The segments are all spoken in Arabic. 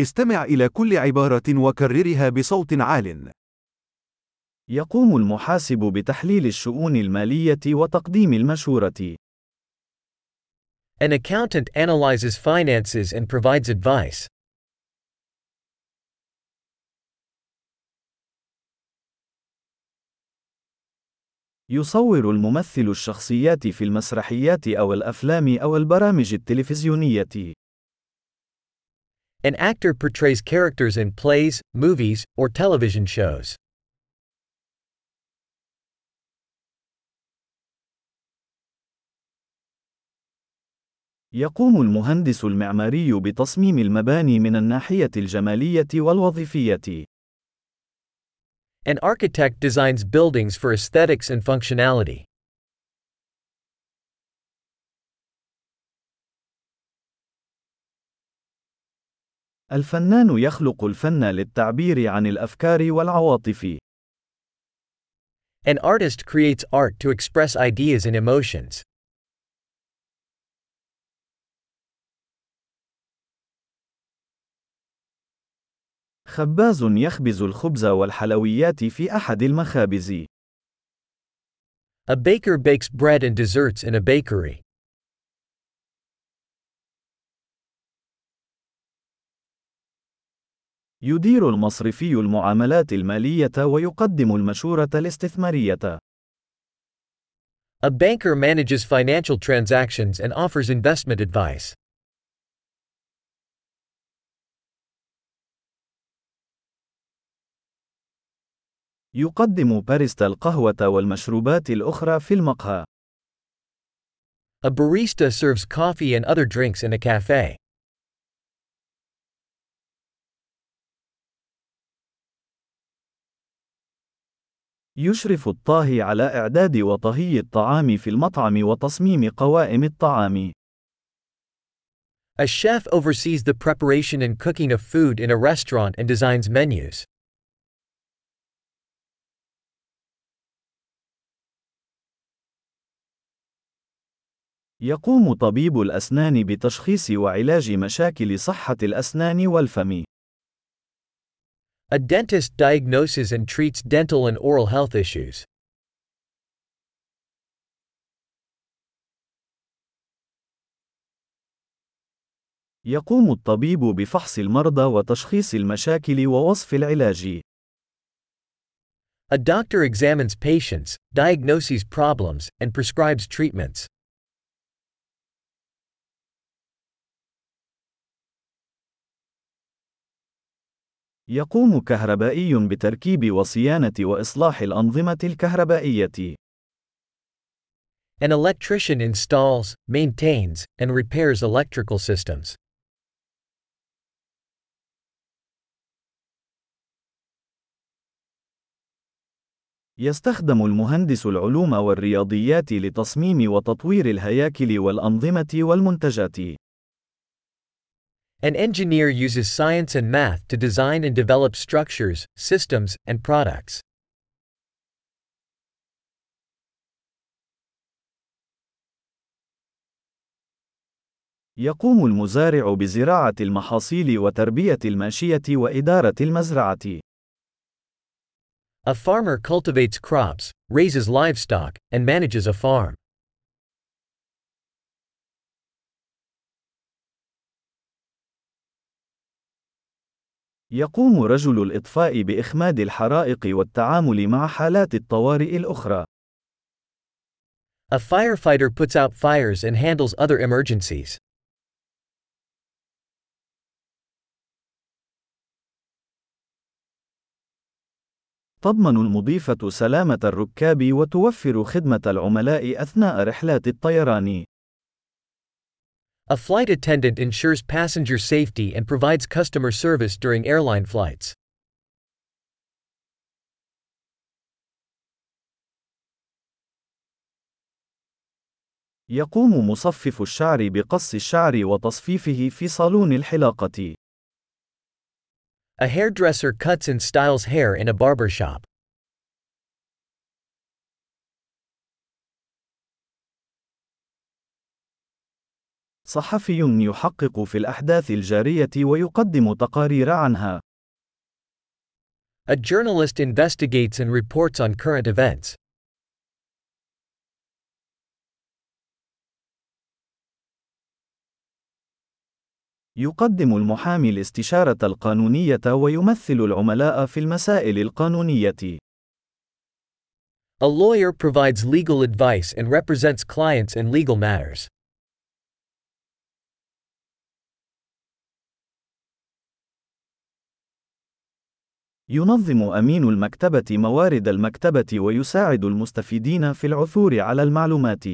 استمع إلى كل عبارة وكررها بصوت عال. يقوم المحاسب بتحليل الشؤون المالية وتقديم المشورة. An accountant analyzes finances and provides advice. يصور الممثل الشخصيات في المسرحيات أو الأفلام أو البرامج التلفزيونية. An actor portrays characters in plays, movies, or television shows. يقوم المهندس المعماري بتصميم المباني من الناحية الجمالية والوظيفية. An architect designs buildings for aesthetics and functionality. الفنان يخلق الفن للتعبير عن الأفكار والعواطف. An artist creates art to express ideas and emotions. خباز يخبز الخبز والحلويات في أحد المخابز. A baker bakes bread and desserts in a bakery. يدير المصرفي المعاملات المالية ويقدم المشورة الاستثمارية. A banker manages financial transactions and offers investment advice. يقدم باريستا القهوة والمشروبات الأخرى في المقهى. A barista serves coffee and other drinks in a cafe. يشرف الطاهي على إعداد وطهي الطعام في المطعم وتصميم قوائم الطعام. A chef oversees the preparation and cooking of food in a restaurant and designs menus. يقوم طبيب الأسنان بتشخيص وعلاج مشاكل صحة الأسنان والفم. A dentist diagnoses and treats dental and oral health issues. يقوم الطبيب بفحص المرضى وتشخيص المشاكل ووصف العلاج. A doctor examines patients, diagnoses problems, and prescribes treatments. يقوم كهربائي بتركيب وصيانة وإصلاح الأنظمة الكهربائية. An electrician installs, maintains, and repairs electrical systems. يستخدم المهندس العلوم والرياضيات لتصميم وتطوير الهياكل والأنظمة والمنتجات. An engineer uses science and math to design and develop structures, systems, and products. يقوم المزارع بزراعة المحاصيل وتربية الماشية وإدارة المزرعة. A farmer cultivates crops, raises livestock, and manages a farm. يقوم رجل الإطفاء بإخماد الحرائق والتعامل مع حالات الطوارئ الأخرى. A firefighter puts out fires and handles other emergencies. تضمن المضيفة سلامة الركاب وتوفر خدمة العملاء أثناء رحلات الطيران. A flight attendant ensures passenger safety and provides customer service during airline flights. يقوم مصفف الشعر بقص الشعر وتصفيفه في صالون الحلاقة. A hairdresser cuts and styles hair in a barber shop. صحفي يحقق في الأحداث الجارية ويقدم تقارير عنها. A journalist investigates and reports on current events. يقدم المحامي الاستشارة القانونية ويمثل العملاء في المسائل القانونية. A lawyer provides legal advice and represents clients in legal matters. ينظم أمين المكتبة موارد المكتبة ويساعد المستفيدين في العثور على المعلومات.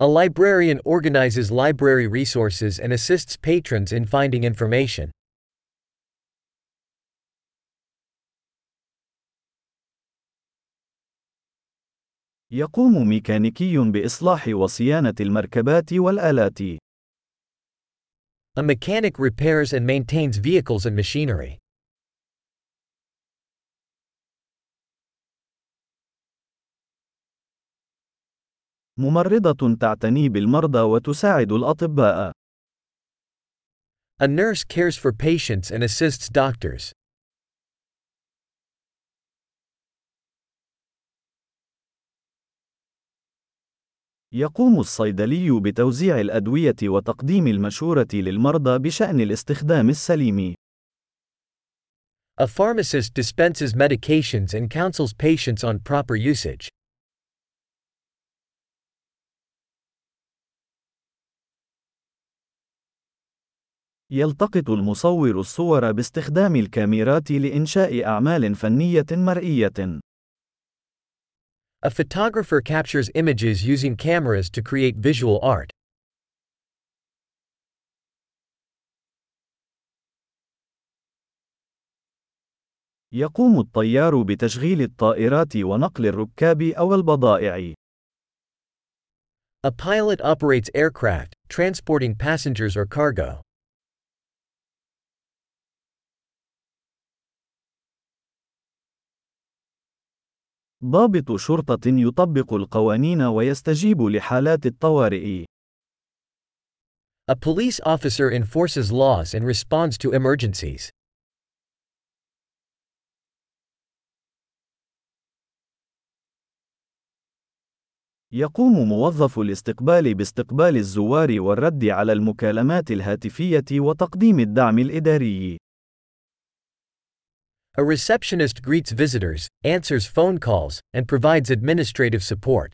A librarian organizes library resources and assists patrons in finding information. يقوم ميكانيكي بإصلاح وصيانة المركبات والآلات. A mechanic repairs and maintains vehicles and machinery. ممرضة تعتني بالمرضى وتساعد الأطباء. A nurse cares for patients and assists doctors. يقوم الصيدلي بتوزيع الأدوية وتقديم المشورة للمرضى بشأن الاستخدام السليم. A pharmacist dispenses medications and counsels patients on proper usage. يلتقط المصور الصور باستخدام الكاميرات لإنشاء أعمال فنية مرئية. A photographer captures images using cameras to create visual art. يقوم الطيار بتشغيل الطائرات ونقل الركاب أو البضائع. A pilot operates aircraft, transporting passengers or cargo. ضابط شرطة يطبق القوانين ويستجيب لحالات الطوارئ. A police officer enforces laws and responds to emergencies. يقوم موظف الاستقبال باستقبال الزوار والرد على المكالمات الهاتفية وتقديم الدعم الإداري. A receptionist greets visitors, answers phone calls, and provides administrative support.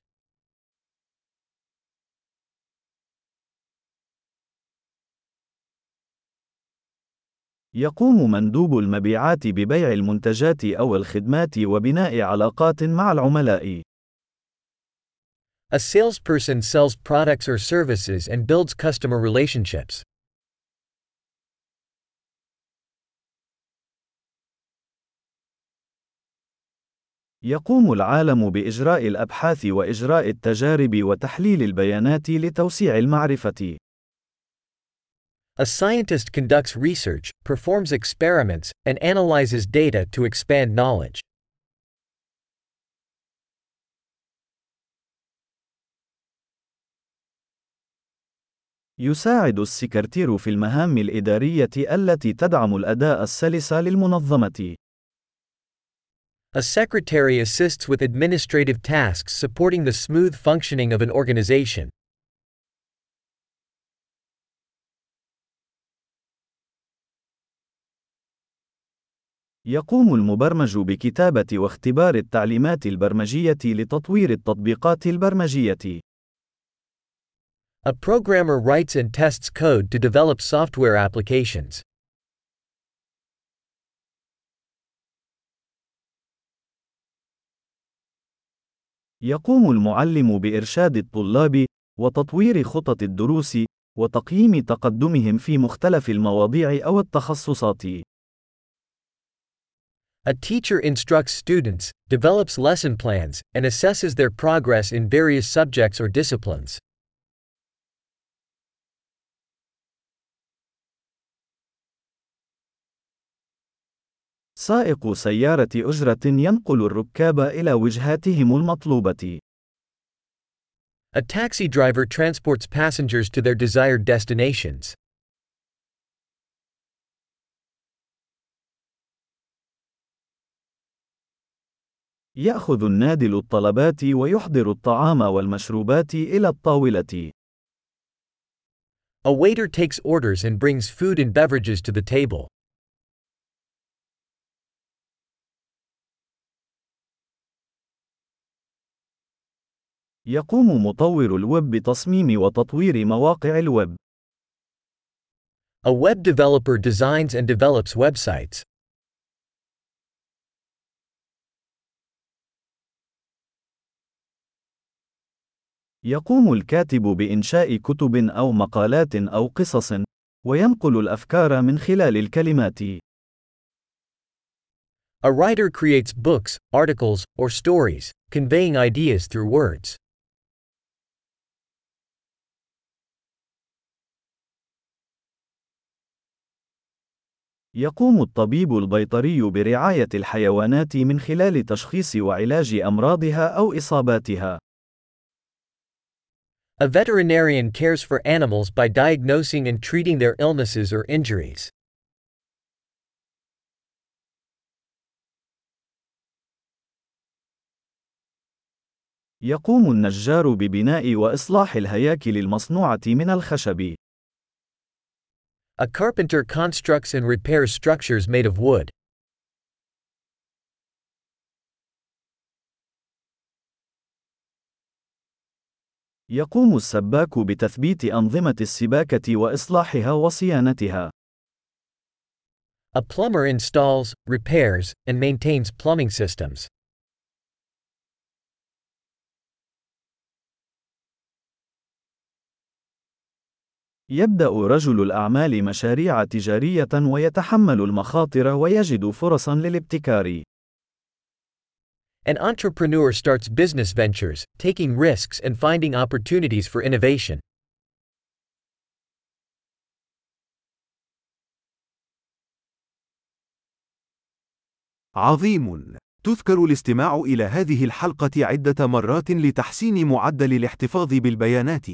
يقوم مندوب المبيعات ببيع المنتجات أو الخدمات وبناء علاقات مع العملاء. A salesperson sells products or services and builds customer relationships. يقوم العالم بإجراء الأبحاث وإجراء التجارب وتحليل البيانات لتوسيع المعرفة. A scientist conducts research, performs experiments, and analyzes data to expand knowledge. يساعد السكرتير في المهام الإدارية التي تدعم الأداء السلس للمنظمة. A secretary assists with administrative tasks supporting the smooth functioning of an organization. يقوم المبرمج بكتابة واختبار التعليمات البرمجية لتطوير التطبيقات البرمجية. A programmer writes and tests code to develop software applications. يقوم المعلم بإرشاد الطلاب وتطوير خطط الدروس وتقييم تقدمهم في مختلف المواضيع أو التخصصات. A teacher instructs students, develops lesson plans, and assesses their progress in various subjects or disciplines. سائق سيارة أجرة ينقل الركاب إلى وجهاتهم المطلوبة. A taxi driver transports passengers to their desired destinations. يأخذ النادل الطلبات ويحضر الطعام والمشروبات إلى الطاولة. A waiter takes orders and brings food and beverages to the table. يقوم مطور الويب بتصميم وتطوير مواقع الويب. A web developer designs and develops websites. يقوم الكاتب بإنشاء كتب أو مقالات أو قصص، وينقل الأفكار من خلال الكلمات. A writer creates books, articles, or stories, conveying ideas through words. يقوم الطبيب البيطري برعاية الحيوانات من خلال تشخيص وعلاج أمراضها أو إصاباتها. A veterinarian cares for animals by diagnosing and treating their illnesses or injuries. يقوم النجار ببناء وإصلاح الهياكل المصنوعة من الخشب. A carpenter constructs and repairs structures made of wood. يقوم السباك بتثبيت أنظمة السباكة وإصلاحها وصيانتها. A plumber installs, repairs, and maintains plumbing systems. يبدأ رجل الأعمال مشاريع تجارية ويتحمل المخاطر ويجد فرصا للابتكار. An entrepreneur starts business ventures, taking risks and finding opportunities for innovation. عظيم. تذكر الاستماع إلى هذه الحلقة عدة مرات لتحسين معدل الاحتفاظ بالبيانات.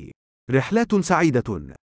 رحلات سعيدة.